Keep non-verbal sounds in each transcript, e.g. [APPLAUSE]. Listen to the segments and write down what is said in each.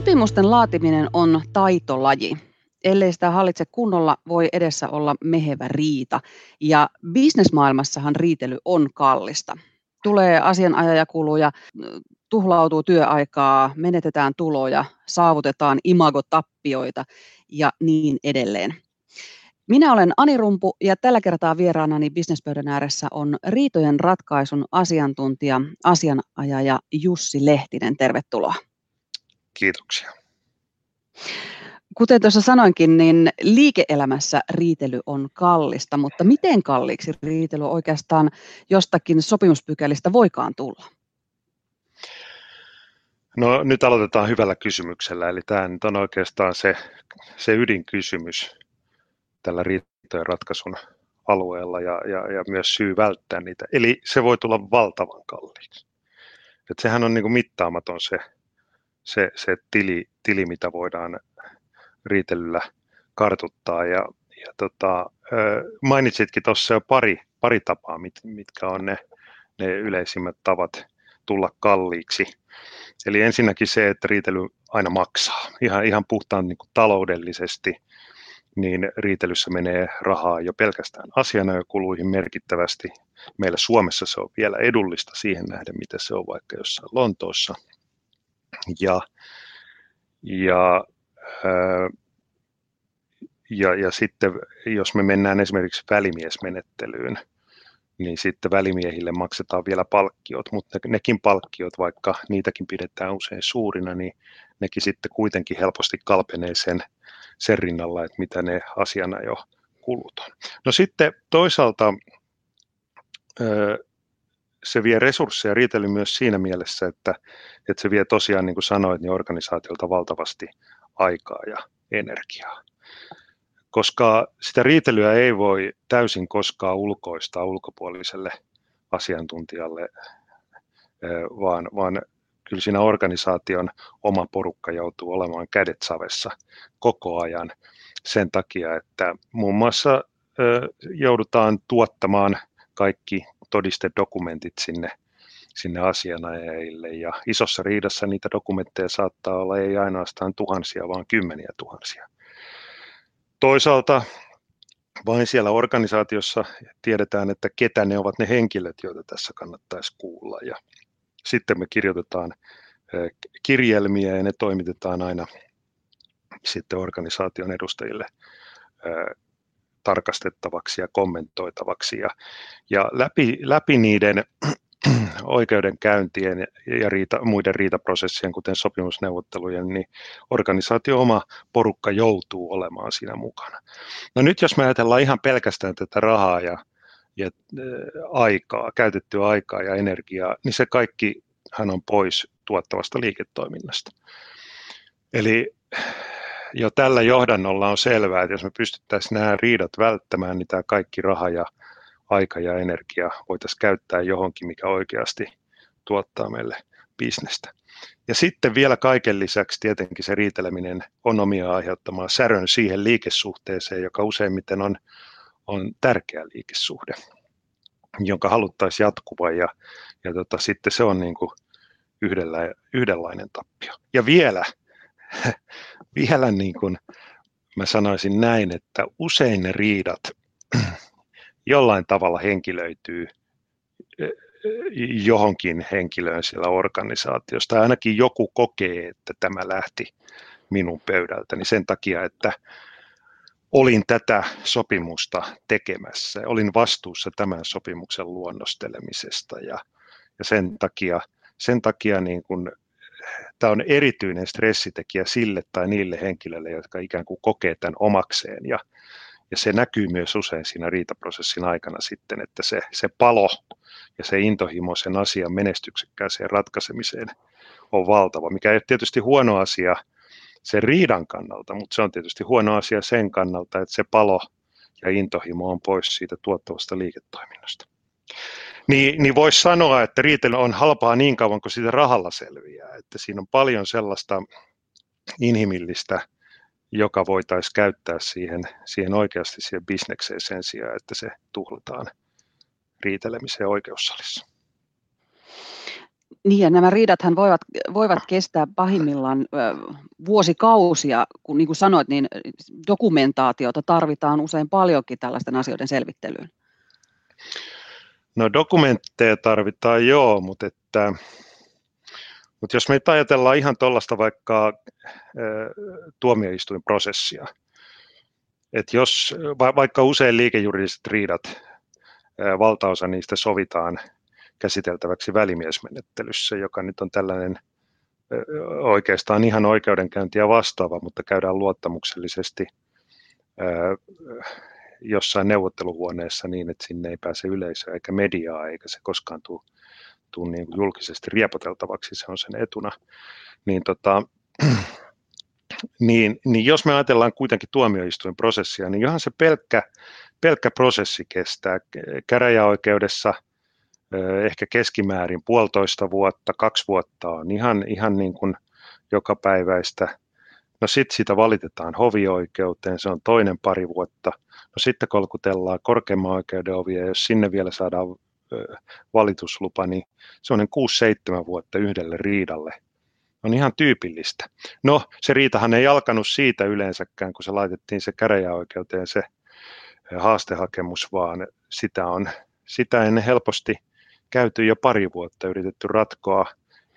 Sopimusten laatiminen on taitolaji. Ellei sitä hallitse kunnolla, voi edessä olla mehevä riita. Ja bisnesmaailmassahan riitely on kallista. Tulee asianajajakuluja, tuhlautuu työaikaa, menetetään tuloja, saavutetaan imagotappioita ja niin edelleen. Minä olen Ani Rumpu ja tällä kertaa vieraanani bisnespöydän ääressä on riitojen ratkaisun asiantuntija, asianajaja Jussi Lehtinen. Tervetuloa. Kiitoksia. Kuten tuossa sanoinkin, niin liike-elämässä riitely on kallista, mutta miten kalliiksi riitely oikeastaan jostakin sopimuspykälistä voikaan tulla? No nyt aloitetaan hyvällä kysymyksellä, eli tämä nyt on oikeastaan se, se ydinkysymys tällä riitojen ratkaisun alueella ja, ja, ja myös syy välttää niitä. Eli se voi tulla valtavan kalliiksi. Et sehän on niin kuin mittaamaton se, se, se tili, tili, mitä voidaan riitelyllä kartuttaa. Ja, ja tota, mainitsitkin tuossa jo pari, pari tapaa, mit, mitkä on ne, ne yleisimmät tavat tulla kalliiksi. Eli ensinnäkin se, että riitely aina maksaa. Ihan, ihan puhtaan niin kuin taloudellisesti niin riitelyssä menee rahaa jo pelkästään asianajokuluihin merkittävästi. Meillä Suomessa se on vielä edullista siihen nähden, mitä se on vaikka jossain Lontoossa. Ja, ja, ja, ja sitten jos me mennään esimerkiksi välimiesmenettelyyn, niin sitten välimiehille maksetaan vielä palkkiot, mutta nekin palkkiot, vaikka niitäkin pidetään usein suurina, niin nekin sitten kuitenkin helposti kalpenee sen, sen rinnalla, että mitä ne asiana jo kulut on. No sitten toisaalta se vie resursseja riitely myös siinä mielessä, että, että se vie tosiaan, niin kuin sanoit, niin organisaatiolta valtavasti aikaa ja energiaa. Koska sitä riitelyä ei voi täysin koskaan ulkoistaa ulkopuoliselle asiantuntijalle, vaan, vaan kyllä siinä organisaation oma porukka joutuu olemaan kädet savessa koko ajan sen takia, että muun muassa joudutaan tuottamaan kaikki todistedokumentit sinne, sinne asianajajille. Ja isossa riidassa niitä dokumentteja saattaa olla ei ainoastaan tuhansia, vaan kymmeniä tuhansia. Toisaalta vain siellä organisaatiossa tiedetään, että ketä ne ovat ne henkilöt, joita tässä kannattaisi kuulla. Ja sitten me kirjoitetaan kirjelmiä ja ne toimitetaan aina sitten organisaation edustajille tarkastettavaksi ja kommentoitavaksi. Ja, ja läpi, läpi niiden [CLEARS THROAT] oikeudenkäyntien ja riita, muiden riitaprosessien, kuten sopimusneuvottelujen, niin organisaatio oma porukka joutuu olemaan siinä mukana. No nyt jos me ajatellaan ihan pelkästään tätä rahaa ja, ja aikaa, käytettyä aikaa ja energiaa, niin se kaikki hän on pois tuottavasta liiketoiminnasta. Eli jo tällä johdannolla on selvää, että jos me pystyttäisiin nämä riidat välttämään, niin tämä kaikki raha ja aika ja energia voitaisiin käyttää johonkin, mikä oikeasti tuottaa meille bisnestä. Ja sitten vielä kaiken lisäksi tietenkin se riiteleminen on omia aiheuttamaan särön siihen liikesuhteeseen, joka useimmiten on, on tärkeä liikesuhde, jonka haluttaisiin jatkuva ja, ja tota, sitten se on niin kuin yhdellä, yhdenlainen tappio. Ja vielä [LAUGHS] vielä niin kuin mä sanoisin näin, että usein ne riidat [CLEARS THROAT] jollain tavalla henkilöityy johonkin henkilöön siellä organisaatiosta. Ainakin joku kokee, että tämä lähti minun pöydältäni sen takia, että olin tätä sopimusta tekemässä. Olin vastuussa tämän sopimuksen luonnostelemisesta ja, ja sen takia, sen takia niin kuin tämä on erityinen stressitekijä sille tai niille henkilöille, jotka ikään kuin kokee tämän omakseen ja, ja se näkyy myös usein siinä riitaprosessin aikana sitten, että se, se palo ja se intohimo sen asian menestyksekkääseen ratkaisemiseen on valtava, mikä ei ole tietysti huono asia sen riidan kannalta, mutta se on tietysti huono asia sen kannalta, että se palo ja intohimo on pois siitä tuottavasta liiketoiminnasta. Niin, niin voisi sanoa, että riitely on halpaa niin kauan kuin siitä rahalla selviää. Että siinä on paljon sellaista inhimillistä, joka voitaisiin käyttää siihen, siihen oikeasti siihen bisnekseen sen sijaan, että se tuhlataan riitelemiseen oikeussalissa. Niin ja nämä riidathan voivat, voivat kestää pahimmillaan ö, vuosikausia, kun niin kuin sanoit, niin dokumentaatiota tarvitaan usein paljonkin tällaisten asioiden selvittelyyn. No dokumentteja tarvitaan joo, mutta, että, mutta jos me ajatellaan ihan tuollaista vaikka ö, tuomioistuinprosessia, että jos vaikka usein liikejuridiset riidat, valtaosa niistä sovitaan käsiteltäväksi välimiesmenettelyssä, joka nyt on tällainen oikeastaan ihan oikeudenkäyntiä vastaava, mutta käydään luottamuksellisesti jossain neuvotteluhuoneessa niin, että sinne ei pääse yleisöä eikä mediaa, eikä se koskaan tule, tule niin kuin julkisesti riepoteltavaksi, se on sen etuna. Niin, tota, [CLEARS THROAT] niin, niin jos me ajatellaan kuitenkin tuomioistuinprosessia, niin johan se pelkkä, pelkkä prosessi kestää. Käräjäoikeudessa – ehkä keskimäärin puolitoista vuotta, kaksi vuotta on ihan, ihan niin kuin jokapäiväistä. No sitten sitä valitetaan hovioikeuteen, se on toinen pari vuotta. No sitten kolkutellaan korkeimman oikeuden ovia, jos sinne vielä saadaan valituslupa, niin se on 6-7 vuotta yhdelle riidalle. On ihan tyypillistä. No, se riitahan ei alkanut siitä yleensäkään, kun se laitettiin se käräjäoikeuteen se haastehakemus, vaan sitä on sitä ennen helposti käyty jo pari vuotta, yritetty ratkoa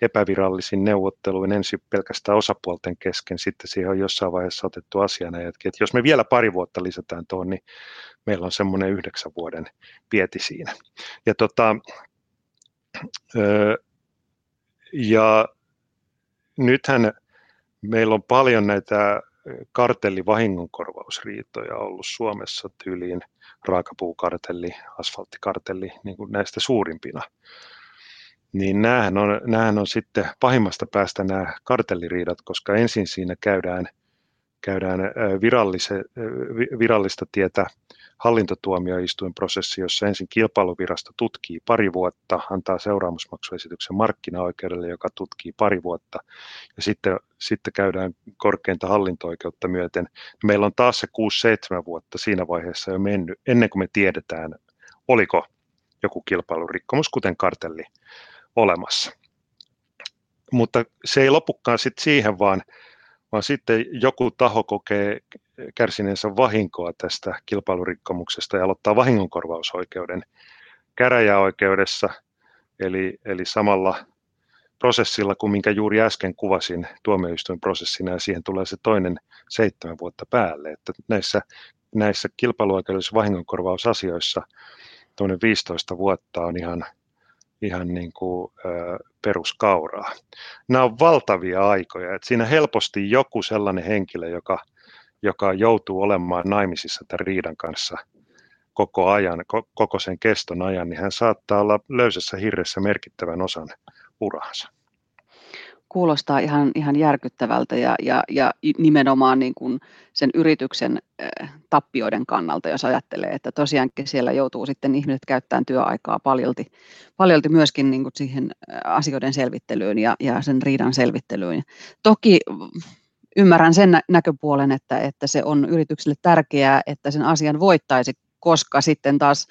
epävirallisin neuvotteluin ensin pelkästään osapuolten kesken, sitten siihen on jossain vaiheessa otettu asianajatkin, että jos me vielä pari vuotta lisätään tuon, niin meillä on semmoinen yhdeksän vuoden pieti siinä. Ja, tota, ja nythän meillä on paljon näitä kartellivahingonkorvausriitoja ollut Suomessa tyyliin raakapuukartelli, asfalttikartelli niin kuin näistä suurimpina. Niin näähän on, näähän on sitten pahimmasta päästä nämä kartelliriidat, koska ensin siinä käydään, käydään virallista tietä hallintotuomioistuinprosessi, jossa ensin kilpailuvirasto tutkii pari vuotta, antaa seuraamusmaksuesityksen markkinaoikeudelle, joka tutkii pari vuotta, ja sitten, sitten käydään korkeinta hallinto-oikeutta myöten. Meillä on taas se 6-7 vuotta siinä vaiheessa jo mennyt, ennen kuin me tiedetään, oliko joku kilpailurikkomus, kuten kartelli, olemassa. Mutta se ei lopukaan sitten siihen, vaan vaan sitten joku taho kokee kärsineensä vahinkoa tästä kilpailurikkomuksesta ja aloittaa vahingonkorvausoikeuden käräjäoikeudessa, eli, eli samalla prosessilla kuin minkä juuri äsken kuvasin tuomioistuinprosessina, ja siihen tulee se toinen seitsemän vuotta päälle. Että näissä, näissä kilpailuoikeudellisissa vahingonkorvausasioissa tuommoinen 15 vuotta on ihan, ihan niin kuin, peruskauraa. Nämä on valtavia aikoja, että siinä helposti joku sellainen henkilö, joka, joka joutuu olemaan naimisissa tämän riidan kanssa koko ajan, koko sen keston ajan, niin hän saattaa olla löysässä hirressä merkittävän osan uraansa kuulostaa ihan, ihan järkyttävältä ja, ja, ja nimenomaan niin kuin sen yrityksen äh, tappioiden kannalta, jos ajattelee, että tosiaankin siellä joutuu sitten ihmiset käyttämään työaikaa paljolti, paljolti myöskin niin kuin siihen asioiden selvittelyyn ja, ja sen riidan selvittelyyn. Toki ymmärrän sen näköpuolen, että, että se on yritykselle tärkeää, että sen asian voittaisi koska sitten taas,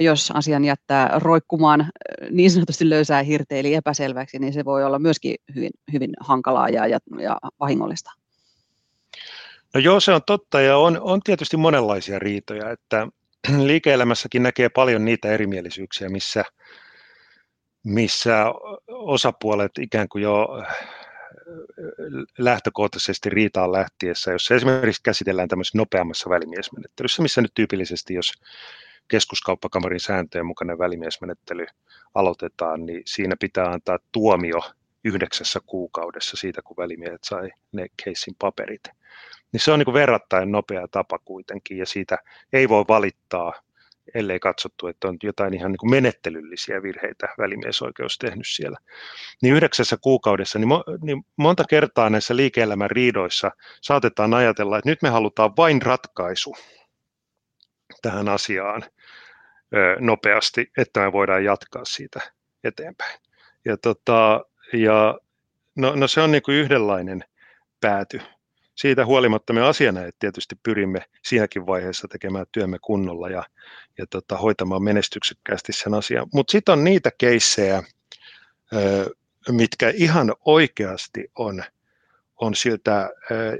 jos asian jättää roikkumaan äh, niin sanotusti löysää hirteen eli epäselväksi, niin se voi olla myöskin hyvin, hyvin hankalaa ja, ja, ja vahingollista. No joo, se on totta ja on, on tietysti monenlaisia riitoja, että [CLEARS THROAT] liike-elämässäkin näkee paljon niitä erimielisyyksiä, missä, missä osapuolet ikään kuin jo lähtökohtaisesti riitaan lähtiessä, jos esimerkiksi käsitellään tämmöisessä nopeammassa välimiesmenettelyssä, missä nyt tyypillisesti, jos keskuskauppakamarin sääntöjen mukainen välimiesmenettely aloitetaan, niin siinä pitää antaa tuomio yhdeksässä kuukaudessa siitä, kun välimiehet sai ne keissin paperit. Niin se on niin verrattain nopea tapa kuitenkin, ja siitä ei voi valittaa ellei katsottu, että on jotain ihan niin kuin menettelyllisiä virheitä välimiesoikeus tehnyt siellä. Niin yhdeksässä kuukaudessa, niin, mo, niin monta kertaa näissä liike-elämän riidoissa saatetaan ajatella, että nyt me halutaan vain ratkaisu tähän asiaan ö, nopeasti, että me voidaan jatkaa siitä eteenpäin. Ja, tota, ja no, no se on niin kuin yhdenlainen pääty siitä huolimatta me asianajat tietysti pyrimme siinäkin vaiheessa tekemään työmme kunnolla ja, ja tota, hoitamaan menestyksekkäästi sen asian. Mutta sitten on niitä keissejä, mitkä ihan oikeasti on, on siltä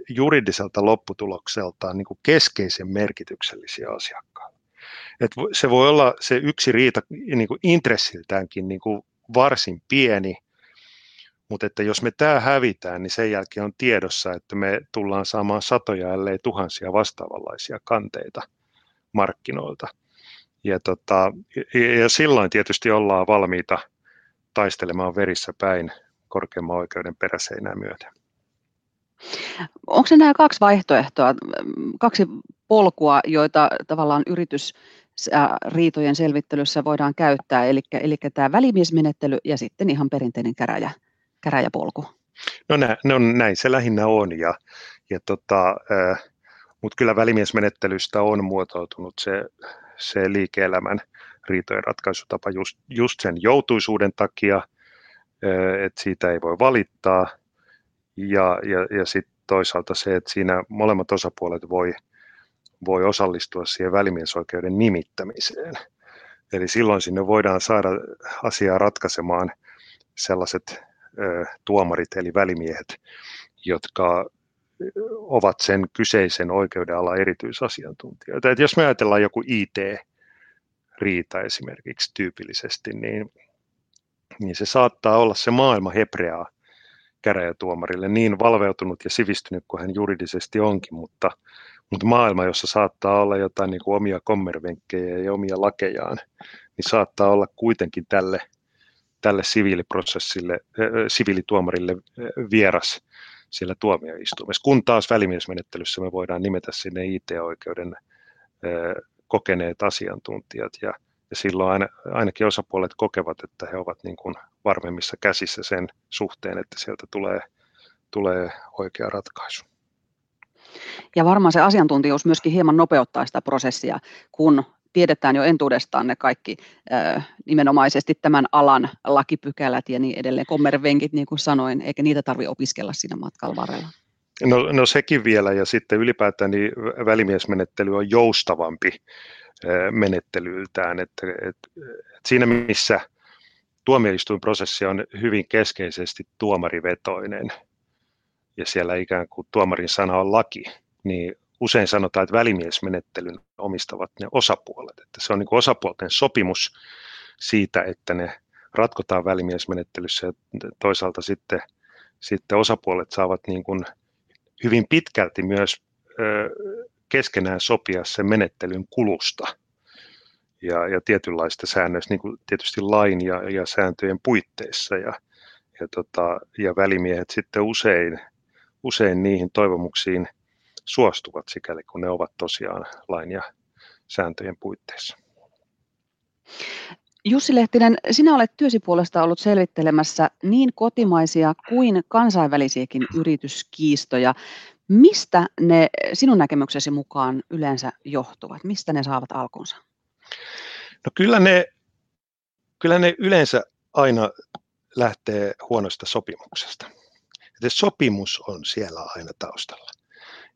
juridiselta lopputulokseltaan niin kuin keskeisen merkityksellisiä asiakkaille. Et se voi olla se yksi riita niin kuin intressiltäänkin niin kuin varsin pieni, mutta että jos me tämä hävitään, niin sen jälkeen on tiedossa, että me tullaan saamaan satoja, ellei tuhansia vastaavanlaisia kanteita markkinoilta. Ja, tota, ja silloin tietysti ollaan valmiita taistelemaan verissä päin korkeimman oikeuden peräseinää myöten. Onko se nämä kaksi vaihtoehtoa, kaksi polkua, joita tavallaan yritys riitojen selvittelyssä voidaan käyttää, eli, eli tämä välimiesmenettely ja sitten ihan perinteinen käräjä, käräjäpolku? No, nä, no näin se lähinnä on, ja, ja tota, äh, mutta kyllä välimiesmenettelystä on muotoutunut se, se liike-elämän riitojen ratkaisutapa just, just sen joutuisuuden takia, että siitä ei voi valittaa, ja, ja, ja sitten toisaalta se, että siinä molemmat osapuolet voi, voi osallistua siihen välimiesoikeuden nimittämiseen. Eli silloin sinne voidaan saada asiaa ratkaisemaan sellaiset tuomarit eli välimiehet, jotka ovat sen kyseisen oikeuden ala erityisasiantuntijoita. Et jos me ajatellaan joku IT-riita esimerkiksi tyypillisesti, niin, niin se saattaa olla se maailma hebreaa käräjätuomarille niin valveutunut ja sivistynyt kuin hän juridisesti onkin, mutta, mutta maailma, jossa saattaa olla jotain niin kuin omia kommervenkkejä ja omia lakejaan, niin saattaa olla kuitenkin tälle, tälle siviiliprosessille, siviilituomarille vieras siellä tuomioistuimessa, kun taas välimiesmenettelyssä me voidaan nimetä sinne IT-oikeuden kokeneet asiantuntijat ja, ja silloin aina, ainakin osapuolet kokevat, että he ovat niin kuin varmemmissa käsissä sen suhteen, että sieltä tulee, tulee oikea ratkaisu. Ja varmaan se asiantuntijuus myöskin hieman nopeuttaa sitä prosessia, kun tiedetään jo entuudestaan ne kaikki nimenomaisesti tämän alan lakipykälät ja niin edelleen, kommervenkit niin kuin sanoin, eikä niitä tarvitse opiskella siinä matkalla varrella. No, no sekin vielä, ja sitten ylipäätään niin välimiesmenettely on joustavampi menettelyltään, että, että, että siinä missä tuomioistuinprosessi on hyvin keskeisesti tuomarivetoinen, ja siellä ikään kuin tuomarin sana on laki, niin usein sanotaan, että välimiesmenettelyn omistavat ne osapuolet. Että se on niin kuin osapuolten sopimus siitä, että ne ratkotaan välimiesmenettelyssä ja toisaalta sitten, sitten osapuolet saavat niin kuin hyvin pitkälti myös ö, keskenään sopia sen menettelyn kulusta ja, ja tietynlaista säännöistä, niin kuin tietysti lain ja, ja sääntöjen puitteissa. Ja, ja, tota, ja välimiehet sitten usein, usein niihin toivomuksiin – suostuvat sikäli kun ne ovat tosiaan lain ja sääntöjen puitteissa. Jussi Lehtinen, sinä olet työsi puolesta ollut selvittelemässä niin kotimaisia kuin kansainvälisiäkin yrityskiistoja. Mistä ne sinun näkemyksesi mukaan yleensä johtuvat? Mistä ne saavat alkunsa? No kyllä ne, kyllä ne yleensä aina lähtee huonosta sopimuksesta. Sopimus on siellä aina taustalla.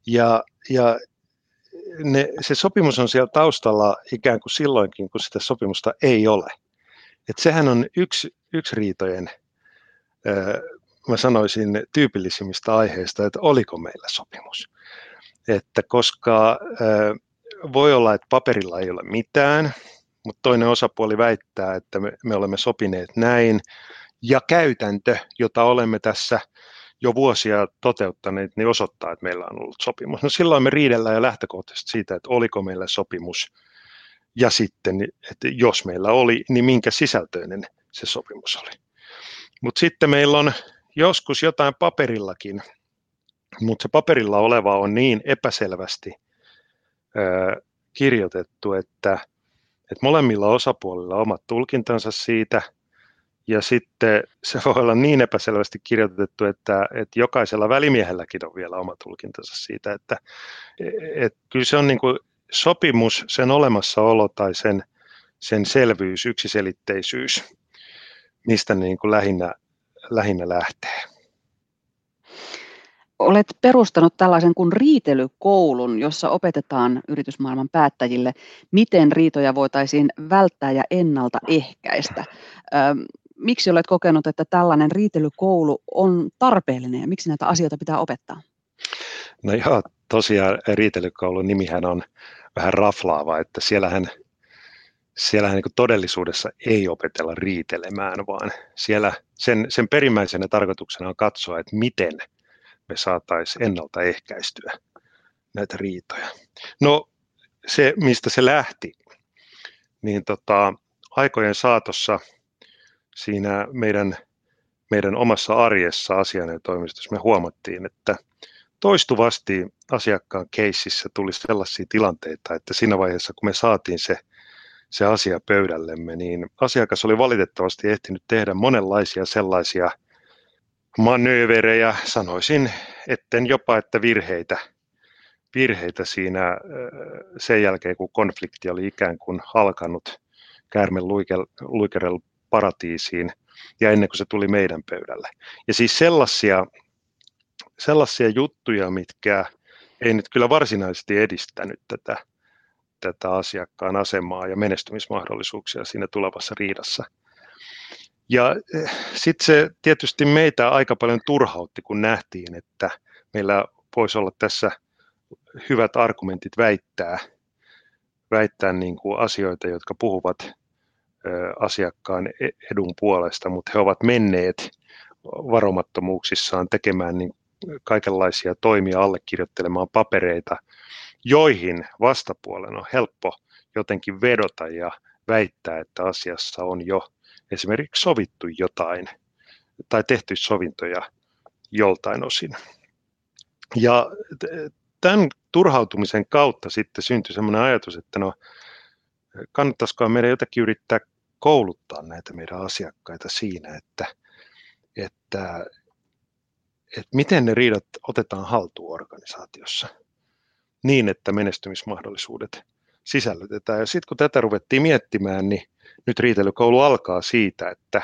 Ja, ja ne, se sopimus on siellä taustalla ikään kuin silloinkin, kun sitä sopimusta ei ole. Et sehän on yksi, yksi riitojen, mä sanoisin, tyypillisimmistä aiheista, että oliko meillä sopimus. Että koska voi olla, että paperilla ei ole mitään, mutta toinen osapuoli väittää, että me, me olemme sopineet näin, ja käytäntö, jota olemme tässä – jo vuosia toteuttaneet, niin osoittaa, että meillä on ollut sopimus. No silloin me riidellään jo lähtökohtaisesti siitä, että oliko meillä sopimus, ja sitten, että jos meillä oli, niin minkä sisältöinen se sopimus oli. Mutta sitten meillä on joskus jotain paperillakin, mutta se paperilla oleva on niin epäselvästi ö, kirjoitettu, että, että molemmilla osapuolilla omat tulkintansa siitä – ja sitten se voi olla niin epäselvästi kirjoitettu, että, että jokaisella välimiehelläkin on vielä oma tulkintansa siitä, että, että kyllä se on niin kuin sopimus, sen olemassaolo tai sen, sen selvyys, yksiselitteisyys, mistä niin kuin lähinnä, lähinnä lähtee. Olet perustanut tällaisen kuin riitelykoulun, jossa opetetaan yritysmaailman päättäjille, miten riitoja voitaisiin välttää ja ennaltaehkäistä miksi olet kokenut, että tällainen riitelykoulu on tarpeellinen ja miksi näitä asioita pitää opettaa? No joo, tosiaan riitelykoulun nimihän on vähän raflaava, että siellähän, siellähän niin todellisuudessa ei opetella riitelemään, vaan siellä sen, sen perimmäisenä tarkoituksena on katsoa, että miten me saataisiin ennaltaehkäistyä näitä riitoja. No se, mistä se lähti, niin tota, aikojen saatossa siinä meidän, meidän omassa arjessa asianajan toimistossa me huomattiin, että toistuvasti asiakkaan keississä tuli sellaisia tilanteita, että siinä vaiheessa kun me saatiin se, se asia pöydällemme, niin asiakas oli valitettavasti ehtinyt tehdä monenlaisia sellaisia manööverejä, sanoisin, etten jopa että virheitä, virheitä siinä sen jälkeen, kun konflikti oli ikään kuin alkanut käärmen luikerella paratiisiin ja ennen kuin se tuli meidän pöydälle. Ja siis sellaisia, sellaisia juttuja, mitkä ei nyt kyllä varsinaisesti edistänyt tätä, tätä asiakkaan asemaa ja menestymismahdollisuuksia siinä tulevassa riidassa. Ja eh, sitten se tietysti meitä aika paljon turhautti, kun nähtiin, että meillä voisi olla tässä hyvät argumentit väittää, väittää niin kuin asioita, jotka puhuvat asiakkaan e-, edun puolesta, mutta he ovat menneet varomattomuuksissaan tekemään niin kaikenlaisia toimia, allekirjoittelemaan papereita, joihin vastapuolen on helppo jotenkin vedota ja väittää, että asiassa on jo esimerkiksi sovittu jotain tai tehty sovintoja joltain osin. Ja tämän turhautumisen kautta sitten syntyi sellainen ajatus, että no kannattaisiko meidän jotakin yrittää kouluttaa näitä meidän asiakkaita siinä, että, että, että miten ne riidat otetaan haltuun organisaatiossa niin, että menestymismahdollisuudet sisällytetään. Ja sitten kun tätä ruvettiin miettimään, niin nyt riitelykoulu alkaa siitä, että,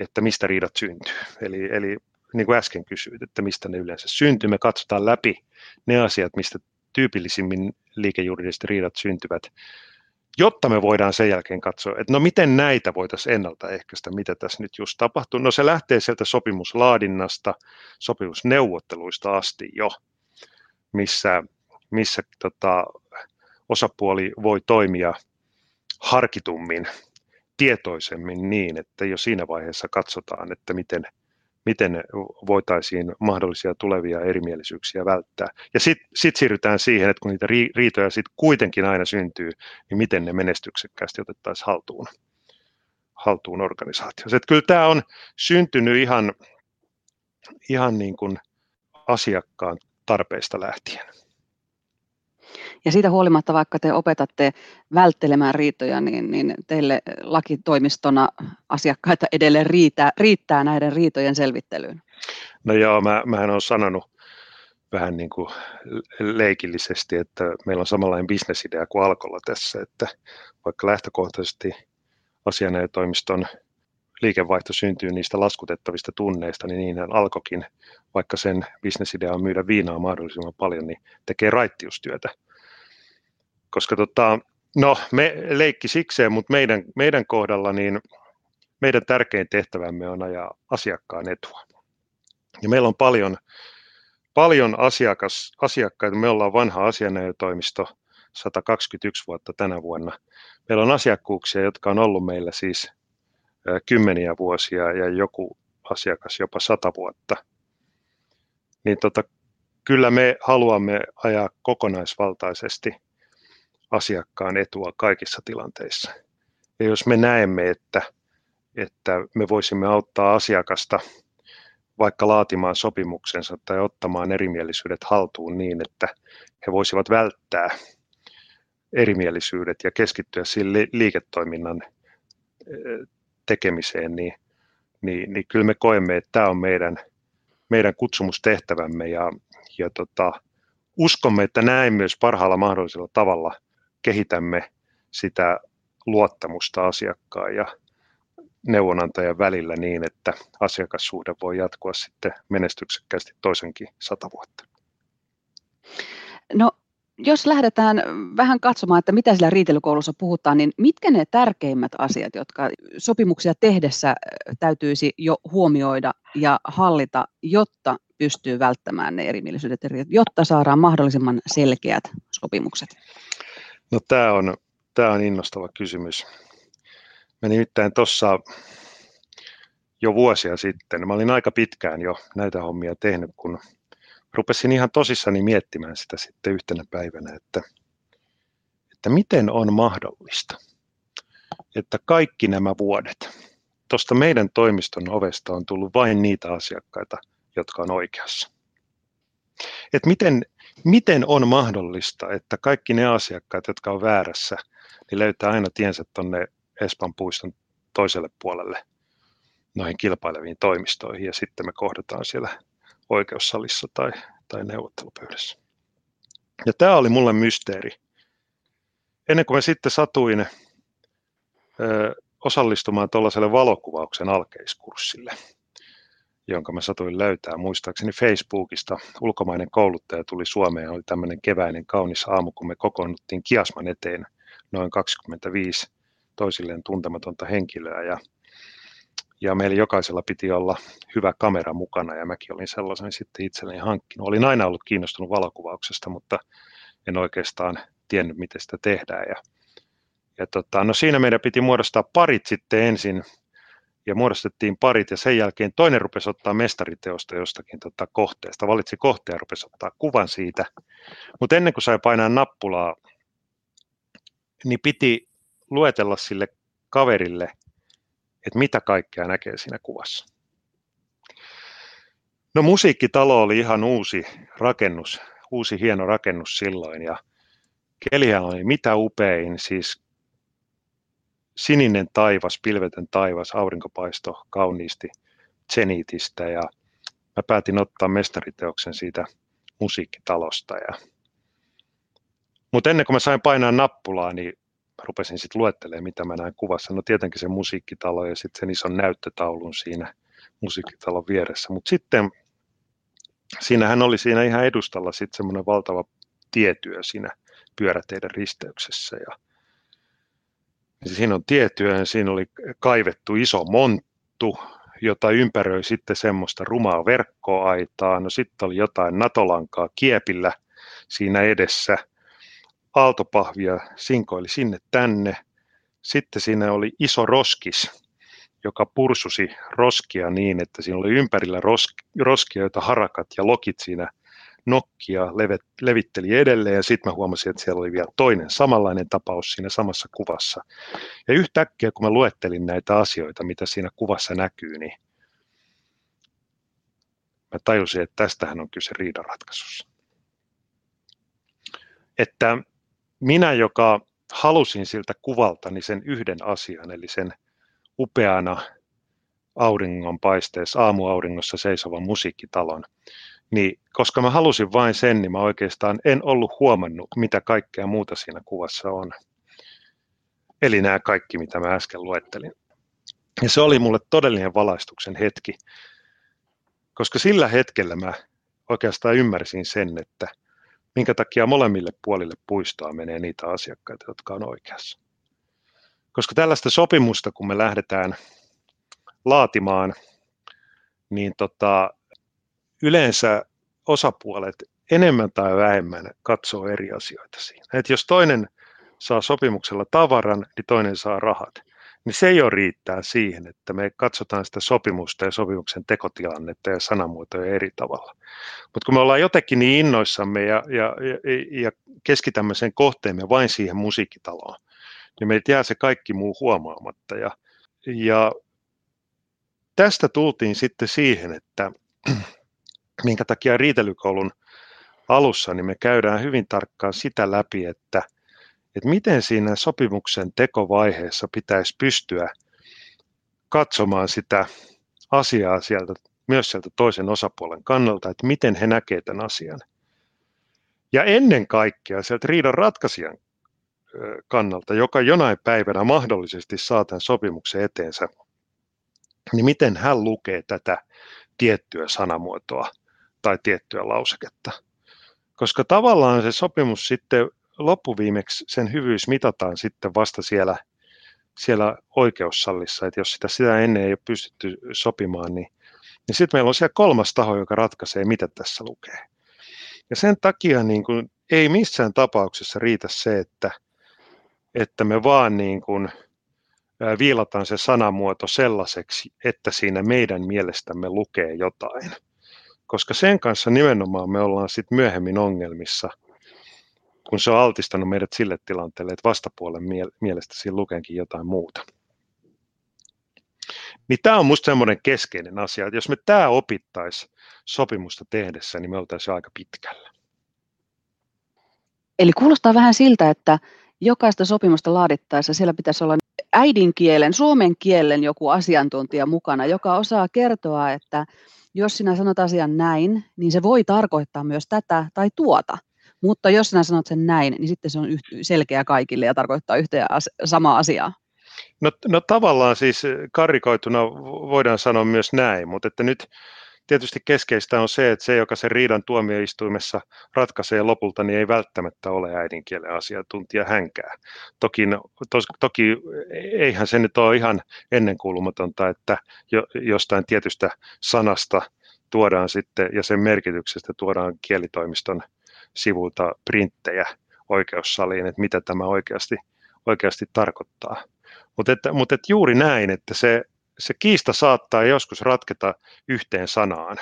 että mistä riidat syntyy. Eli, eli niin kuin äsken kysyit, että mistä ne yleensä syntyy. Me katsotaan läpi ne asiat, mistä tyypillisimmin liikejuridiset riidat syntyvät jotta me voidaan sen jälkeen katsoa, että no miten näitä voitaisiin ennaltaehkäistä, mitä tässä nyt just tapahtuu. No se lähtee sieltä sopimuslaadinnasta, sopimusneuvotteluista asti jo, missä, missä tota, osapuoli voi toimia harkitummin, tietoisemmin niin, että jo siinä vaiheessa katsotaan, että miten – miten voitaisiin mahdollisia tulevia erimielisyyksiä välttää. Ja sitten sit siirrytään siihen, että kun niitä riitoja sitten kuitenkin aina syntyy, niin miten ne menestyksekkäästi otettaisiin haltuun, haltuun organisaatiossa. Että kyllä tämä on syntynyt ihan, ihan niin kuin asiakkaan tarpeista lähtien. Ja siitä huolimatta, vaikka te opetatte välttelemään riitoja, niin, niin teille lakitoimistona asiakkaita edelleen riittää, riittää näiden riitojen selvittelyyn? No joo, mä, mähän olen sanonut vähän niin kuin leikillisesti, että meillä on samanlainen bisnesidea kuin Alkolla tässä, että vaikka lähtökohtaisesti asianajotoimiston liikevaihto syntyy niistä laskutettavista tunneista, niin niin alkokin, vaikka sen bisnesidea on myydä viinaa mahdollisimman paljon, niin tekee raittiustyötä koska tota, no me leikki sikseen, mutta meidän, meidän kohdalla niin meidän tärkein tehtävämme on ajaa asiakkaan etua. Ja meillä on paljon, paljon asiakas, asiakkaita, me ollaan vanha asianajotoimisto, 121 vuotta tänä vuonna. Meillä on asiakkuuksia, jotka on ollut meillä siis kymmeniä vuosia ja joku asiakas jopa sata vuotta. Niin tota, kyllä me haluamme ajaa kokonaisvaltaisesti asiakkaan etua kaikissa tilanteissa. Ja jos me näemme, että, että me voisimme auttaa asiakasta vaikka laatimaan sopimuksensa tai ottamaan erimielisyydet haltuun niin, että he voisivat välttää erimielisyydet ja keskittyä sille liiketoiminnan tekemiseen, niin, niin, niin kyllä me koemme, että tämä on meidän, meidän kutsumustehtävämme ja, ja tota, uskomme, että näin myös parhaalla mahdollisella tavalla – kehitämme sitä luottamusta asiakkaan ja neuvonantajan välillä niin, että asiakassuhde voi jatkua sitten menestyksekkäästi toisenkin sata vuotta. No jos lähdetään vähän katsomaan, että mitä siellä riitelykoulussa puhutaan, niin mitkä ne tärkeimmät asiat, jotka sopimuksia tehdessä täytyisi jo huomioida ja hallita, jotta pystyy välttämään ne erimielisyydet, jotta saadaan mahdollisimman selkeät sopimukset? No tämä on, tämä on innostava kysymys. Mä nimittäin tuossa jo vuosia sitten, mä olin aika pitkään jo näitä hommia tehnyt, kun rupesin ihan tosissani miettimään sitä sitten yhtenä päivänä, että, että miten on mahdollista, että kaikki nämä vuodet, tuosta meidän toimiston ovesta on tullut vain niitä asiakkaita, jotka on oikeassa. Että miten, miten on mahdollista, että kaikki ne asiakkaat, jotka on väärässä, niin löytää aina tiensä tuonne Espan puiston toiselle puolelle noihin kilpaileviin toimistoihin ja sitten me kohdataan siellä oikeussalissa tai, tai neuvottelupöydässä. Ja tämä oli mulle mysteeri. Ennen kuin mä sitten satuin ö, osallistumaan tuollaiselle valokuvauksen alkeiskurssille, jonka mä satuin löytää muistaakseni Facebookista. Ulkomainen kouluttaja tuli Suomeen, oli tämmöinen keväinen kaunis aamu, kun me kokoonnuttiin Kiasman eteen noin 25 toisilleen tuntematonta henkilöä ja ja meillä jokaisella piti olla hyvä kamera mukana ja mäkin olin sellaisen sitten itselleni hankkinut. Olin aina ollut kiinnostunut valokuvauksesta, mutta en oikeastaan tiennyt, miten sitä tehdään. Ja, ja tota, no siinä meidän piti muodostaa parit sitten ensin ja muodostettiin parit ja sen jälkeen toinen rupesi ottaa mestariteosta jostakin tota kohteesta, valitsi kohteen ja rupesi ottaa kuvan siitä. Mutta ennen kuin sai painaa nappulaa, niin piti luetella sille kaverille – että mitä kaikkea näkee siinä kuvassa. No musiikkitalo oli ihan uusi rakennus, uusi hieno rakennus silloin ja kelihän oli mitä upein, siis sininen taivas, pilvetön taivas, aurinkopaisto kauniisti Zenitistä ja mä päätin ottaa mestariteoksen siitä musiikkitalosta. Ja... Mutta ennen kuin mä sain painaa nappulaa, niin rupesin sitten luettelemaan, mitä mä näin kuvassa. No tietenkin se musiikkitalo ja sitten sen ison näyttötaulun siinä musiikkitalon vieressä. Mutta sitten siinähän oli siinä ihan edustalla sitten semmoinen valtava tietyö siinä pyöräteiden risteyksessä. Ja siinä on tietyö ja siinä oli kaivettu iso monttu, jota ympäröi sitten semmoista rumaa verkkoaitaa. No sitten oli jotain natolankaa kiepillä siinä edessä – aaltopahvia sinkoili sinne tänne. Sitten siinä oli iso roskis, joka pursusi roskia niin, että siinä oli ympärillä roskia, joita harakat ja lokit siinä nokkia levitteli edelleen ja sitten mä huomasin, että siellä oli vielä toinen samanlainen tapaus siinä samassa kuvassa. Ja yhtäkkiä kun mä luettelin näitä asioita, mitä siinä kuvassa näkyy, niin mä tajusin, että tästähän on kyse riidanratkaisussa. Että minä, joka halusin siltä kuvalta niin sen yhden asian, eli sen upeana auringonpaisteessa, aamuauringossa seisovan musiikkitalon, niin koska mä halusin vain sen, niin mä oikeastaan en ollut huomannut, mitä kaikkea muuta siinä kuvassa on. Eli nämä kaikki, mitä mä äsken luettelin. Ja se oli mulle todellinen valaistuksen hetki, koska sillä hetkellä mä oikeastaan ymmärsin sen, että – minkä takia molemmille puolille puistoa menee niitä asiakkaita, jotka on oikeassa. Koska tällaista sopimusta, kun me lähdetään laatimaan, niin tota, yleensä osapuolet enemmän tai vähemmän katsoo eri asioita siinä. Et jos toinen saa sopimuksella tavaran, niin toinen saa rahat niin se jo riittää siihen, että me katsotaan sitä sopimusta ja sopimuksen tekotilannetta ja sanamuotoja eri tavalla. Mutta kun me ollaan jotenkin niin innoissamme ja, ja, ja, ja keskitämme sen kohteemme vain siihen musiikkitaloon, niin meitä jää se kaikki muu huomaamatta. Ja, ja tästä tultiin sitten siihen, että [CLEARS THROAT] minkä takia riitelykoulun alussa niin me käydään hyvin tarkkaan sitä läpi, että – että miten siinä sopimuksen tekovaiheessa pitäisi pystyä katsomaan sitä asiaa sieltä, myös sieltä toisen osapuolen kannalta, että miten he näkevät tämän asian. Ja ennen kaikkea sieltä riidan ratkaisijan kannalta, joka jonain päivänä mahdollisesti saa tämän sopimuksen eteensä, niin miten hän lukee tätä tiettyä sanamuotoa tai tiettyä lauseketta. koska tavallaan se sopimus sitten loppuviimeksi sen hyvyys mitataan sitten vasta siellä, siellä oikeussallissa, että jos sitä, sitä ennen ei ole pystytty sopimaan, niin, niin sitten meillä on siellä kolmas taho, joka ratkaisee, mitä tässä lukee. Ja sen takia niin kuin, ei missään tapauksessa riitä se, että, että me vaan niin kuin, viilataan se sanamuoto sellaiseksi, että siinä meidän mielestämme lukee jotain. Koska sen kanssa nimenomaan me ollaan sitten myöhemmin ongelmissa, kun se on altistanut meidät sille tilanteelle, että vastapuolen mielestä siinä lukenkin jotain muuta. Niin tämä on minusta semmoinen keskeinen asia, että jos me tämä opittaisiin sopimusta tehdessä, niin me oltaisiin aika pitkällä. Eli kuulostaa vähän siltä, että jokaista sopimusta laadittaessa siellä pitäisi olla äidinkielen, suomen kielen joku asiantuntija mukana, joka osaa kertoa, että jos sinä sanot asian näin, niin se voi tarkoittaa myös tätä tai tuota. Mutta jos sinä sanot sen näin, niin sitten se on selkeä kaikille ja tarkoittaa yhtä as- samaa asiaa. No, no tavallaan siis karikoituna voidaan sanoa myös näin, mutta että nyt tietysti keskeistä on se, että se, joka sen riidan tuomioistuimessa ratkaisee lopulta, niin ei välttämättä ole äidinkielen asiantuntija hänkään. Toki, tos, toki eihän se nyt ole ihan ennenkuulumatonta, että jo, jostain tietystä sanasta tuodaan sitten ja sen merkityksestä tuodaan kielitoimiston sivulta printtejä oikeussaliin, että mitä tämä oikeasti, oikeasti tarkoittaa. Mutta mut et juuri näin, että se se kiista saattaa joskus ratketa yhteen sanaan,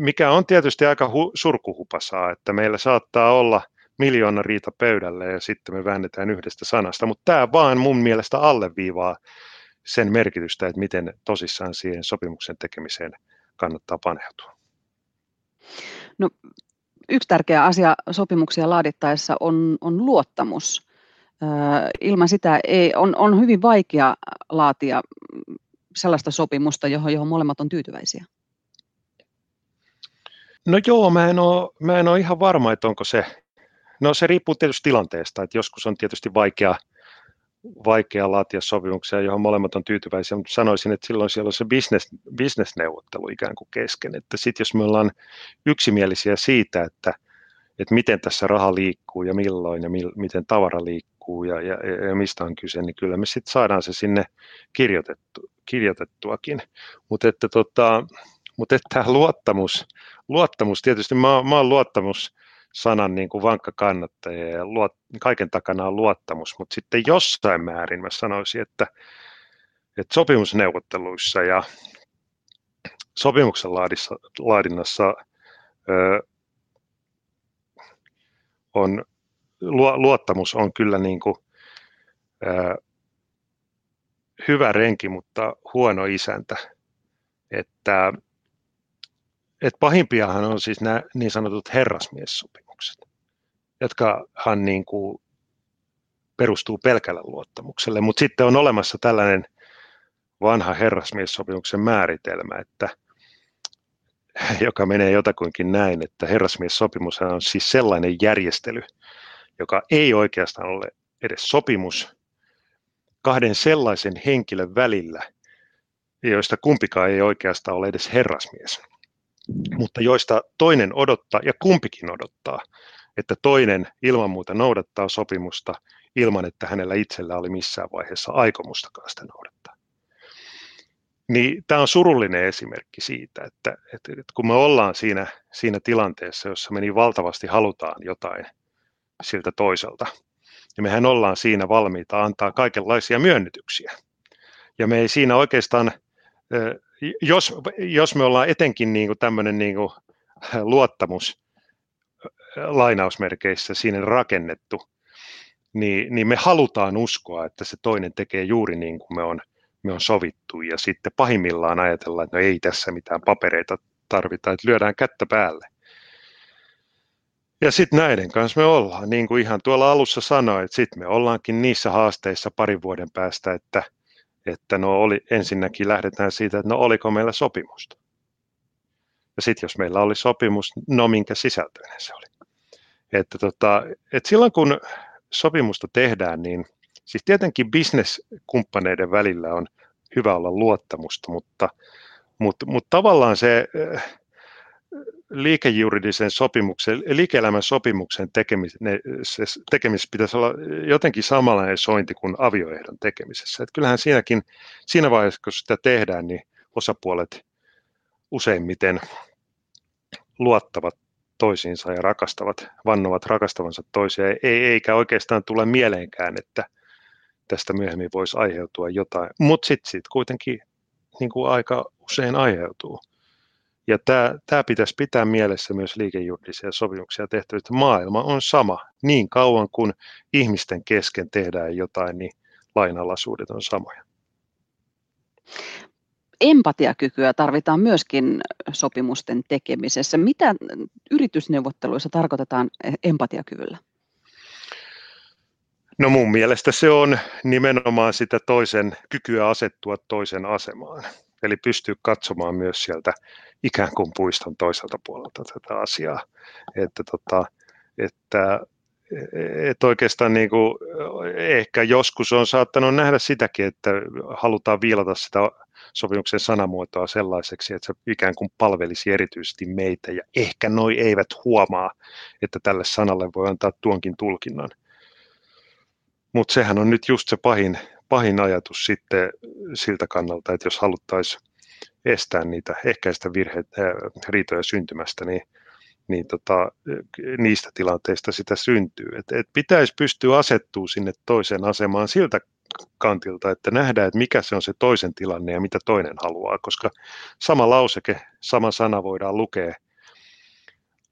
mikä on tietysti aika hu- surkuhupasaa, että meillä saattaa olla miljoona riita pöydälle ja sitten me väännetään yhdestä sanasta, mutta tämä vaan mun mielestä alleviivaa sen merkitystä, että miten tosissaan siihen sopimuksen tekemiseen kannattaa paneutua. No, yksi tärkeä asia sopimuksia laadittaessa on, on luottamus ilman sitä ei, on, on hyvin vaikea laatia sellaista sopimusta, johon, johon molemmat on tyytyväisiä. No joo, mä en, ole, mä en ole ihan varma, että onko se, no se riippuu tietysti tilanteesta, että joskus on tietysti vaikea, vaikea laatia sopimuksia, johon molemmat on tyytyväisiä, mutta sanoisin, että silloin siellä on se business, business-neuvottelu ikään kuin kesken, että sitten jos me ollaan yksimielisiä siitä, että, että miten tässä raha liikkuu ja milloin ja mil, miten tavara liikkuu, ja, ja, ja mistä on kyse, niin kyllä me sitten saadaan se sinne kirjoitettu, kirjoitettuakin. Mutta että, tota, mutta että luottamus, luottamus tietysti mä, mä oon luottamus sanan niin kuin vankka kannattaja ja luot, kaiken takana on luottamus, mutta sitten jossain määrin mä sanoisin, että, että sopimusneuvotteluissa ja sopimuksen laadissa, laadinnassa ö, on luottamus on kyllä niin kuin, ää, hyvä renki, mutta huono isäntä. Että, että pahimpiahan on siis nämä niin sanotut herrasmiessopimukset, jotka niin kuin perustuu pelkällä luottamukselle, mutta sitten on olemassa tällainen vanha herrasmiessopimuksen määritelmä, että joka menee jotakuinkin näin, että herrasmiessopimus on siis sellainen järjestely, joka ei oikeastaan ole edes sopimus kahden sellaisen henkilön välillä, joista kumpikaan ei oikeastaan ole edes herrasmies, mutta joista toinen odottaa ja kumpikin odottaa, että toinen ilman muuta noudattaa sopimusta ilman, että hänellä itsellä oli missään vaiheessa aikomustakaan sitä noudattaa. Niin tämä on surullinen esimerkki siitä, että, että, että kun me ollaan siinä, siinä tilanteessa, jossa me niin valtavasti halutaan jotain siltä toiselta. Ja mehän ollaan siinä valmiita antaa kaikenlaisia myönnytyksiä. Ja me ei siinä oikeastaan, jos, jos me ollaan etenkin niin kuin tämmöinen niin kuin luottamus lainausmerkeissä siinä rakennettu, niin, niin me halutaan uskoa, että se toinen tekee juuri niin kuin me on, me on sovittu. Ja sitten pahimmillaan ajatellaan, että no ei tässä mitään papereita tarvita, että lyödään kättä päälle. Ja sitten näiden kanssa me ollaan, niin kuin ihan tuolla alussa sanoin, että sitten me ollaankin niissä haasteissa parin vuoden päästä, että, että no oli, ensinnäkin lähdetään siitä, että no oliko meillä sopimusta. Ja sitten jos meillä oli sopimus, no minkä sisältöinen se oli. Että tota, että silloin kun sopimusta tehdään, niin siis tietenkin bisneskumppaneiden välillä on hyvä olla luottamusta, mutta, mutta, mutta tavallaan se liikejuridisen sopimuksen, liike-elämän sopimuksen tekemisessä, tekemisessä pitäisi olla jotenkin samanlainen sointi kuin avioehdon tekemisessä. Että kyllähän siinäkin, siinä vaiheessa, kun sitä tehdään, niin osapuolet useimmiten luottavat toisiinsa ja rakastavat, vannovat rakastavansa toisia, ei, eikä oikeastaan tule mieleenkään, että tästä myöhemmin voisi aiheutua jotain. Mutta sitten sit kuitenkin niin kuin aika usein aiheutuu. Ja tämä, tämä pitäisi pitää mielessä myös liikejuridisia sopimuksia tehtävistä. Maailma on sama. Niin kauan kuin ihmisten kesken tehdään jotain, niin lainalaisuudet on samoja. Empatiakykyä tarvitaan myöskin sopimusten tekemisessä. Mitä yritysneuvotteluissa tarkoitetaan empatiakyvyllä? No mun mielestä se on nimenomaan sitä toisen kykyä asettua toisen asemaan. Eli pystyy katsomaan myös sieltä ikään kuin puiston toiselta puolelta tätä asiaa. Että, tota, että, että oikeastaan niin kuin, ehkä joskus on saattanut nähdä sitäkin, että halutaan viilata sitä sopimuksen sanamuotoa sellaiseksi, että se ikään kuin palvelisi erityisesti meitä, ja ehkä noi eivät huomaa, että tälle sanalle voi antaa tuonkin tulkinnan. Mutta sehän on nyt just se pahin, pahin ajatus sitten siltä kannalta, että jos haluttaisiin estää niitä, ehkäistä virheitä, riitoja syntymästä, niin, niin tota, niistä tilanteista sitä syntyy. Et, et pitäisi pystyä asettua sinne toisen asemaan siltä kantilta, että nähdään, että mikä se on se toisen tilanne ja mitä toinen haluaa, koska sama lauseke, sama sana voidaan lukea,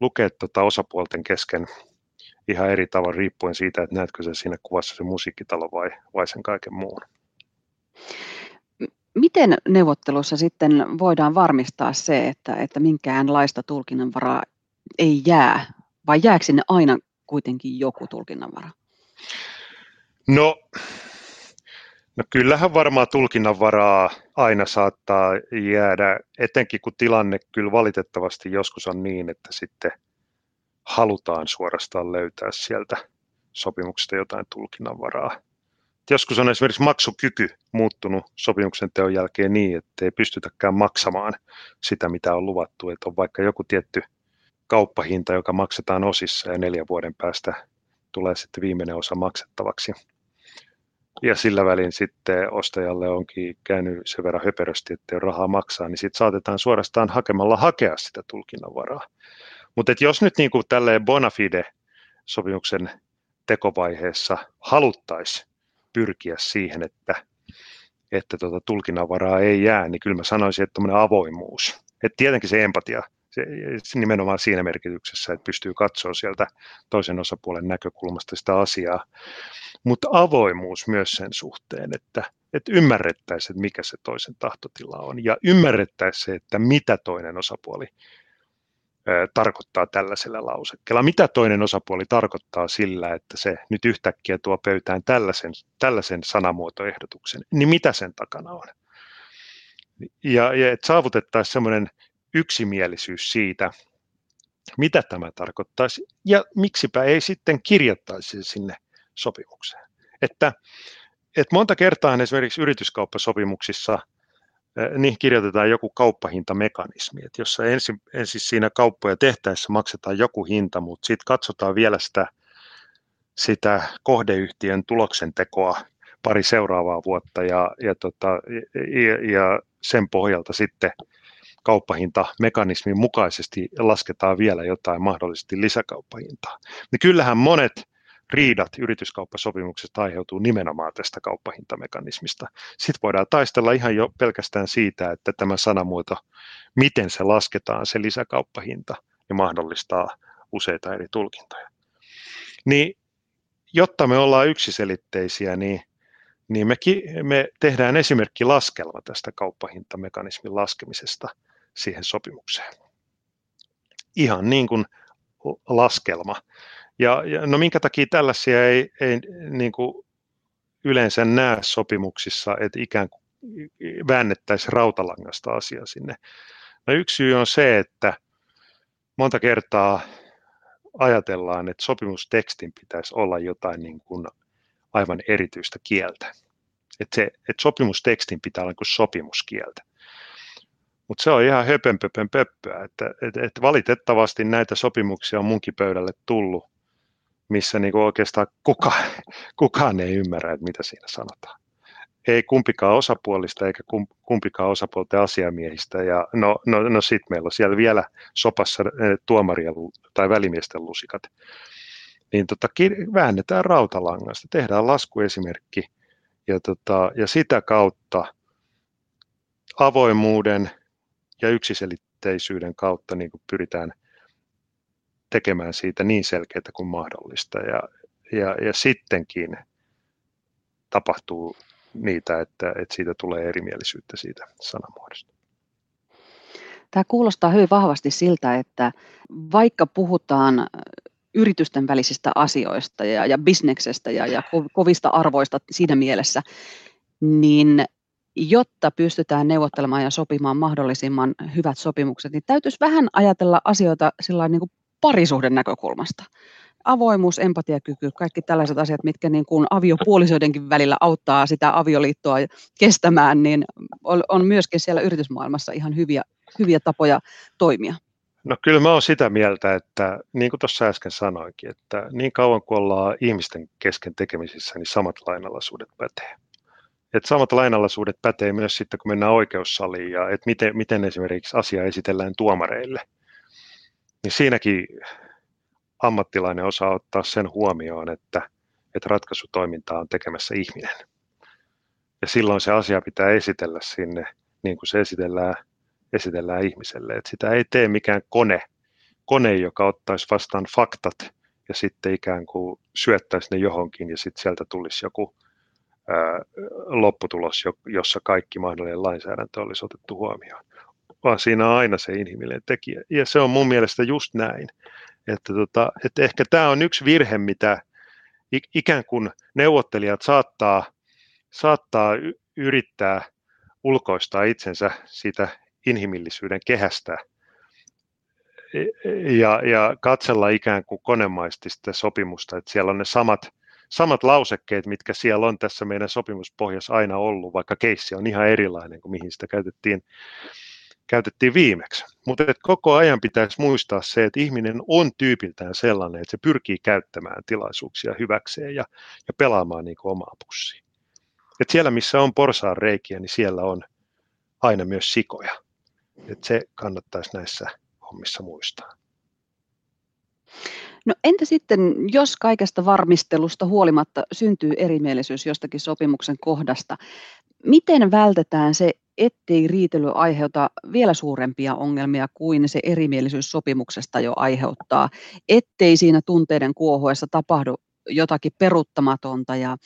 lukea tota osapuolten kesken ihan eri tavalla riippuen siitä, että näetkö se siinä kuvassa se musiikkitalo vai, vai sen kaiken muun. Miten neuvottelussa sitten voidaan varmistaa se, että, että minkäänlaista tulkinnanvaraa ei jää, vai jääkö sinne aina kuitenkin joku tulkinnanvara? No, no kyllähän varmaan tulkinnanvaraa aina saattaa jäädä, etenkin kun tilanne kyllä valitettavasti joskus on niin, että sitten halutaan suorastaan löytää sieltä sopimuksesta jotain tulkinnanvaraa. Joskus on esimerkiksi maksukyky muuttunut sopimuksen teon jälkeen niin, että ei pystytäkään maksamaan sitä, mitä on luvattu. Että on vaikka joku tietty kauppahinta, joka maksetaan osissa ja neljän vuoden päästä tulee sitten viimeinen osa maksettavaksi. Ja sillä välin sitten ostajalle onkin käynyt sen verran höperösti, että ei rahaa maksaa, niin sitten saatetaan suorastaan hakemalla hakea sitä tulkinnanvaraa. Mutta jos nyt niin kuin tälleen bona fide sopimuksen tekovaiheessa haluttaisiin pyrkiä siihen, että, että tota tulkinnanvaraa ei jää, niin kyllä mä sanoisin, että avoimuus. Et tietenkin se empatia, se, nimenomaan siinä merkityksessä, että pystyy katsoa sieltä toisen osapuolen näkökulmasta sitä asiaa, mutta avoimuus myös sen suhteen, että, että ymmärrettäisiin, että mikä se toisen tahtotila on ja ymmärrettäisiin se, että mitä toinen osapuoli tarkoittaa tällaisella lausekkeella. Mitä toinen osapuoli tarkoittaa sillä, että se nyt yhtäkkiä tuo pöytään tällaisen, tällaisen sanamuotoehdotuksen, niin mitä sen takana on? Ja, ja että saavutettaisiin semmoinen yksimielisyys siitä, mitä tämä tarkoittaisi, ja miksipä ei sitten kirjoittaisi sinne sopimukseen. Että, että monta kertaa esimerkiksi yrityskauppasopimuksissa – niihin kirjoitetaan joku kauppahintamekanismi, että jossa ensin, ensin siinä kauppoja tehtäessä maksetaan joku hinta, mutta sitten katsotaan vielä sitä, sitä kohdeyhtiön tuloksentekoa pari seuraavaa vuotta ja, ja, tota, ja, ja sen pohjalta sitten kauppahintamekanismin mukaisesti lasketaan vielä jotain mahdollisesti lisäkauppahintaa. Niin kyllähän monet riidat yrityskauppasopimuksesta aiheutuu nimenomaan tästä kauppahintamekanismista. Sitten voidaan taistella ihan jo pelkästään siitä, että tämä sanamuoto, miten se lasketaan, se lisäkauppahinta, niin mahdollistaa useita eri tulkintoja. Niin, jotta me ollaan yksiselitteisiä, niin, niin me, me tehdään esimerkki laskelma tästä kauppahintamekanismin laskemisesta siihen sopimukseen. Ihan niin kuin laskelma. Ja, ja no minkä takia tällaisia ei, ei niin kuin yleensä näe sopimuksissa, että ikään kuin väännettäisiin rautalangasta asia sinne. No yksi syy on se, että monta kertaa ajatellaan, että sopimustekstin pitäisi olla jotain niin kuin aivan erityistä kieltä. Että, se, että sopimustekstin pitää olla niin kuin sopimuskieltä. Mutta se on ihan höpönpöpön pöppöä, että, että, että valitettavasti näitä sopimuksia on munkin pöydälle tullut, missä niinku oikeastaan kuka, kukaan ei ymmärrä, että mitä siinä sanotaan. Ei kumpikaan osapuolista eikä kumpikaan osapuolten asiamiehistä. Ja no, no, no sitten meillä on siellä vielä sopassa eh, tuomarien tai välimiesten lusikat. Niin tota, väännetään rautalangasta, tehdään laskuesimerkki ja, tota, ja sitä kautta avoimuuden ja yksiselitteisyyden kautta niin kuin pyritään tekemään siitä niin selkeää kuin mahdollista. Ja, ja, ja sittenkin tapahtuu niitä, että, että siitä tulee erimielisyyttä siitä sanamuodosta. Tämä kuulostaa hyvin vahvasti siltä, että vaikka puhutaan yritysten välisistä asioista ja, ja bisneksestä ja, ja kovista arvoista siinä mielessä, niin jotta pystytään neuvottelemaan ja sopimaan mahdollisimman hyvät sopimukset, niin täytyisi vähän ajatella asioita sillä niin kuin parisuhden näkökulmasta. Avoimuus, empatiakyky, kaikki tällaiset asiat, mitkä niin kuin aviopuolisoidenkin välillä auttaa sitä avioliittoa kestämään, niin on myöskin siellä yritysmaailmassa ihan hyviä, hyviä tapoja toimia. No kyllä mä oon sitä mieltä, että niin kuin tuossa äsken sanoinkin, että niin kauan kuin ollaan ihmisten kesken tekemisissä, niin samat lainalaisuudet pätee. Et samat lainalaisuudet pätee myös sitten, kun mennään oikeussaliin ja että miten, miten esimerkiksi asia esitellään tuomareille. Niin siinäkin ammattilainen osaa ottaa sen huomioon, että, että ratkaisutoimintaa on tekemässä ihminen. Ja silloin se asia pitää esitellä sinne niin kuin se esitellään, esitellään ihmiselle. Et sitä ei tee mikään kone, kone, joka ottaisi vastaan faktat ja sitten ikään kuin syöttäisi ne johonkin ja sitten sieltä tulisi joku lopputulos, jossa kaikki mahdollinen lainsäädäntö olisi otettu huomioon, vaan siinä on aina se inhimillinen tekijä. Ja se on mun mielestä just näin. Että, tota, että ehkä tämä on yksi virhe, mitä ikään kuin neuvottelijat saattaa, saattaa yrittää ulkoistaa itsensä siitä inhimillisyyden kehästä ja, ja katsella ikään kuin konemaisesti sitä sopimusta, että siellä on ne samat samat lausekkeet, mitkä siellä on tässä meidän sopimuspohjassa aina ollut, vaikka keissi on ihan erilainen kuin mihin sitä käytettiin, käytettiin viimeksi. Mutta koko ajan pitäisi muistaa se, että ihminen on tyypiltään sellainen, että se pyrkii käyttämään tilaisuuksia hyväkseen ja, ja pelaamaan niin kuin omaa pussiin. Et siellä, missä on porsaan reikiä, niin siellä on aina myös sikoja. Et se kannattaisi näissä hommissa muistaa. No entä sitten, jos kaikesta varmistelusta huolimatta syntyy erimielisyys jostakin sopimuksen kohdasta, miten vältetään se, ettei riitely aiheuta vielä suurempia ongelmia kuin se erimielisyys sopimuksesta jo aiheuttaa, ettei siinä tunteiden kuohuessa tapahdu jotakin peruuttamatonta ja,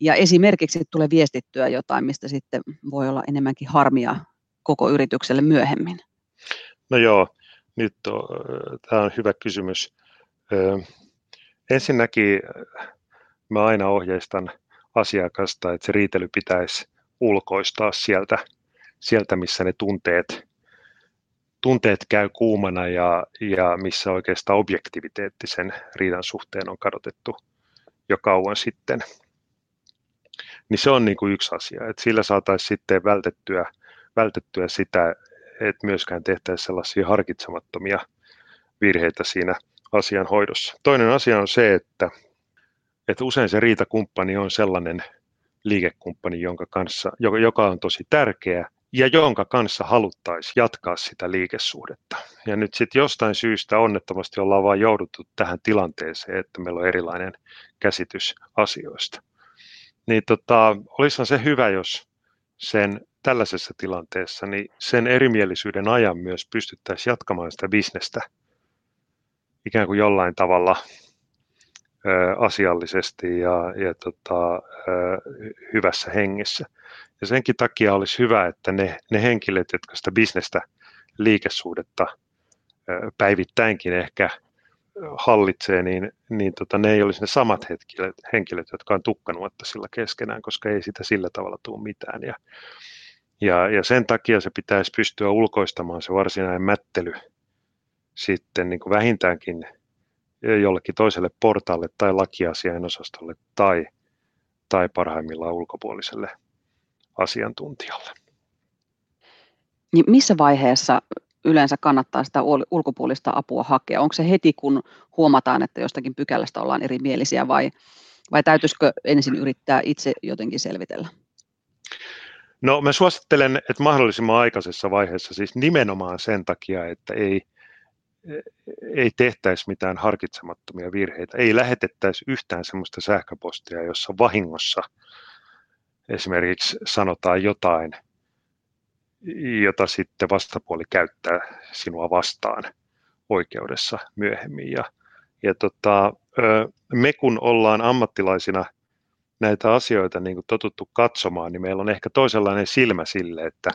ja esimerkiksi tule viestittyä jotain, mistä sitten voi olla enemmänkin harmia koko yritykselle myöhemmin? No joo, nyt on, tämä on hyvä kysymys. Ensinnäkin mä aina ohjeistan asiakasta, että se riitely pitäisi ulkoistaa sieltä, sieltä missä ne tunteet, tunteet käy kuumana ja, ja missä oikeastaan objektiviteetti sen riidan suhteen on kadotettu jo kauan sitten. Niin se on niin kuin yksi asia, että sillä saataisiin sitten vältettyä, vältettyä sitä, että myöskään tehtäisiin sellaisia harkitsemattomia virheitä siinä asian hoidossa. Toinen asia on se, että, että usein se riitakumppani on sellainen liikekumppani, jonka kanssa, joka on tosi tärkeä ja jonka kanssa haluttaisiin jatkaa sitä liikesuhdetta. Ja nyt sitten jostain syystä onnettomasti ollaan vain jouduttu tähän tilanteeseen, että meillä on erilainen käsitys asioista. Niin tota, olisihan se hyvä, jos sen tällaisessa tilanteessa, niin sen erimielisyyden ajan myös pystyttäisiin jatkamaan sitä bisnestä ikään kuin jollain tavalla ö, asiallisesti ja, ja tota, ö, hyvässä hengessä. Ja senkin takia olisi hyvä, että ne, ne henkilöt, jotka sitä bisnestä, liikesuhdetta päivittäinkin ehkä hallitsee, niin, niin tota, ne ei olisi ne samat henkilöt, henkilöt jotka on tukkanuotta sillä keskenään, koska ei sitä sillä tavalla tule mitään. Ja, ja, ja sen takia se pitäisi pystyä ulkoistamaan se varsinainen mättely sitten niin kuin vähintäänkin jollekin toiselle portaalle tai lakiasiain osastolle tai, tai parhaimmillaan ulkopuoliselle asiantuntijalle. Niin missä vaiheessa yleensä kannattaa sitä ulkopuolista apua hakea? Onko se heti, kun huomataan, että jostakin pykälästä ollaan erimielisiä vai, vai täytyisikö ensin yrittää itse jotenkin selvitellä? No mä suosittelen, että mahdollisimman aikaisessa vaiheessa, siis nimenomaan sen takia, että ei, ei tehtäisi mitään harkitsemattomia virheitä, ei lähetettäisi yhtään sellaista sähköpostia, jossa vahingossa esimerkiksi sanotaan jotain, jota sitten vastapuoli käyttää sinua vastaan oikeudessa myöhemmin. Ja, ja tota, me kun ollaan ammattilaisina näitä asioita niin kuin totuttu katsomaan, niin meillä on ehkä toisenlainen silmä sille, että,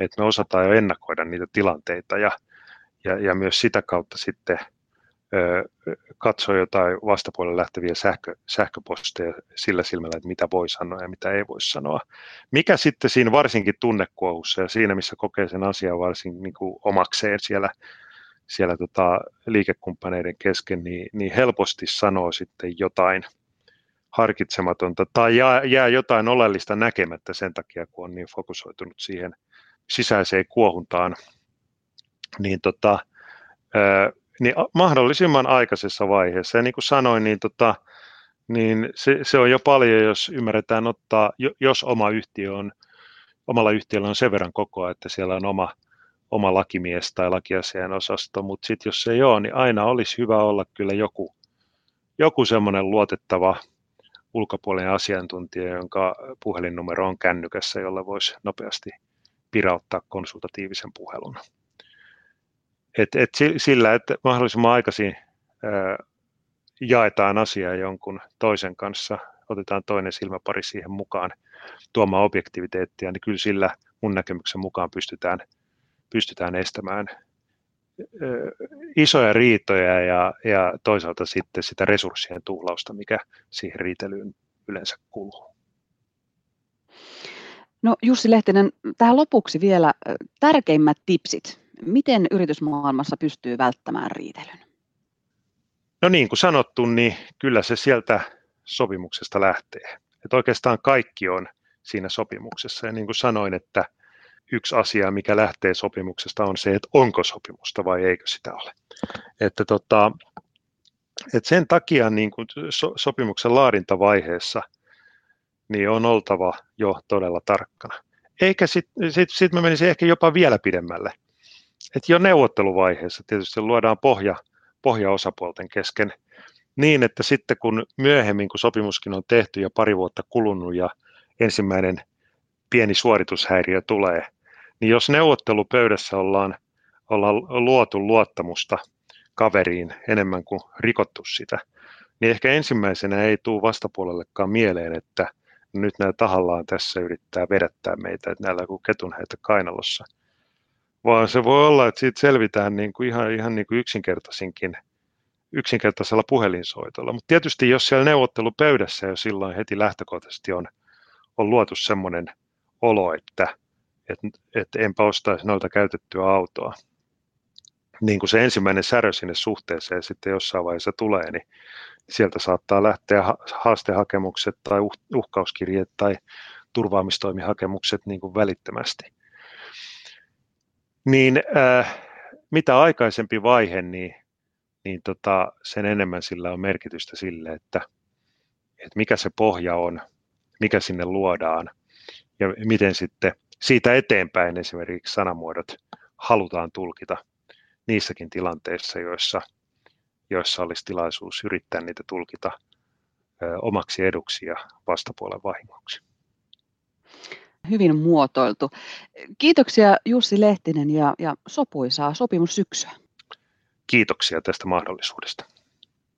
että me osataan jo ennakoida niitä tilanteita ja, ja, ja myös sitä kautta sitten katsoa jotain vastapuolelle lähteviä sähkö, sähköposteja sillä silmällä, että mitä voi sanoa ja mitä ei voi sanoa. Mikä sitten siinä varsinkin tunnekuohussa ja siinä, missä kokee sen asian varsin niin kuin omakseen siellä, siellä tota liikekumppaneiden kesken, niin, niin helposti sanoo sitten jotain harkitsematonta tai jää, jää jotain oleellista näkemättä sen takia, kun on niin fokusoitunut siihen sisäiseen kuohuntaan. Niin tota, niin mahdollisimman aikaisessa vaiheessa. Ja niin kuin sanoin, niin, tota, niin se, se, on jo paljon, jos ymmärretään ottaa, jos oma yhtiö on, omalla yhtiöllä on sen verran kokoa, että siellä on oma, oma lakimies tai lakiasian osasto, mutta sitten jos se ei ole, niin aina olisi hyvä olla kyllä joku, joku semmoinen luotettava ulkopuolinen asiantuntija, jonka puhelinnumero on kännykässä, jolla voisi nopeasti pirauttaa konsultatiivisen puhelun et, et sillä, että mahdollisimman aikaisin ää, jaetaan asiaa jonkun toisen kanssa, otetaan toinen silmäpari siihen mukaan tuomaan objektiviteettia, niin kyllä sillä mun näkemyksen mukaan pystytään, pystytään estämään isoja riitoja ja, ja toisaalta sitten sitä resurssien tuhlausta, mikä siihen riitelyyn yleensä kuluu. No Jussi Lehtinen, tähän lopuksi vielä tärkeimmät tipsit Miten yritysmaailmassa pystyy välttämään riitelyn? No niin kuin sanottu, niin kyllä se sieltä sopimuksesta lähtee. Että oikeastaan kaikki on siinä sopimuksessa. Ja niin kuin sanoin, että yksi asia, mikä lähtee sopimuksesta, on se, että onko sopimusta vai eikö sitä ole. Että tota, että sen takia niin kuin so, sopimuksen laadintavaiheessa niin on oltava jo todella tarkkana. Eikä sitten sit, sit mä menisin ehkä jopa vielä pidemmälle että jo neuvotteluvaiheessa tietysti luodaan pohja, pohja osapuolten kesken niin, että sitten kun myöhemmin, kun sopimuskin on tehty ja pari vuotta kulunut ja ensimmäinen pieni suoritushäiriö tulee, niin jos neuvottelupöydässä ollaan, ollaan luotu luottamusta kaveriin enemmän kuin rikottu sitä, niin ehkä ensimmäisenä ei tule vastapuolellekaan mieleen, että nyt nämä tahallaan tässä yrittää vedättää meitä, että näillä kuin ketunheitä kainalossa – vaan se voi olla, että siitä selvitään niin kuin ihan, ihan niin kuin yksinkertaisinkin yksinkertaisella puhelinsoitolla. Mutta tietysti jos siellä neuvottelupöydässä jo silloin heti lähtökohtaisesti on, on luotu semmoinen olo, että et, et enpä ostaisi noilta käytettyä autoa, niin kuin se ensimmäinen särö sinne suhteeseen sitten jossain vaiheessa tulee, niin sieltä saattaa lähteä haastehakemukset tai uh, uhkauskirjeet tai turvaamistoimihakemukset niin kuin välittömästi niin äh, mitä aikaisempi vaihe, niin, niin tota, sen enemmän sillä on merkitystä sille, että, että mikä se pohja on, mikä sinne luodaan ja miten sitten siitä eteenpäin esimerkiksi sanamuodot halutaan tulkita niissäkin tilanteissa, joissa, joissa olisi tilaisuus yrittää niitä tulkita ö, omaksi eduksi ja vastapuolen vahingoksi hyvin muotoiltu. Kiitoksia Jussi Lehtinen ja, ja sopuisaa sopimussyksyä. Kiitoksia tästä mahdollisuudesta.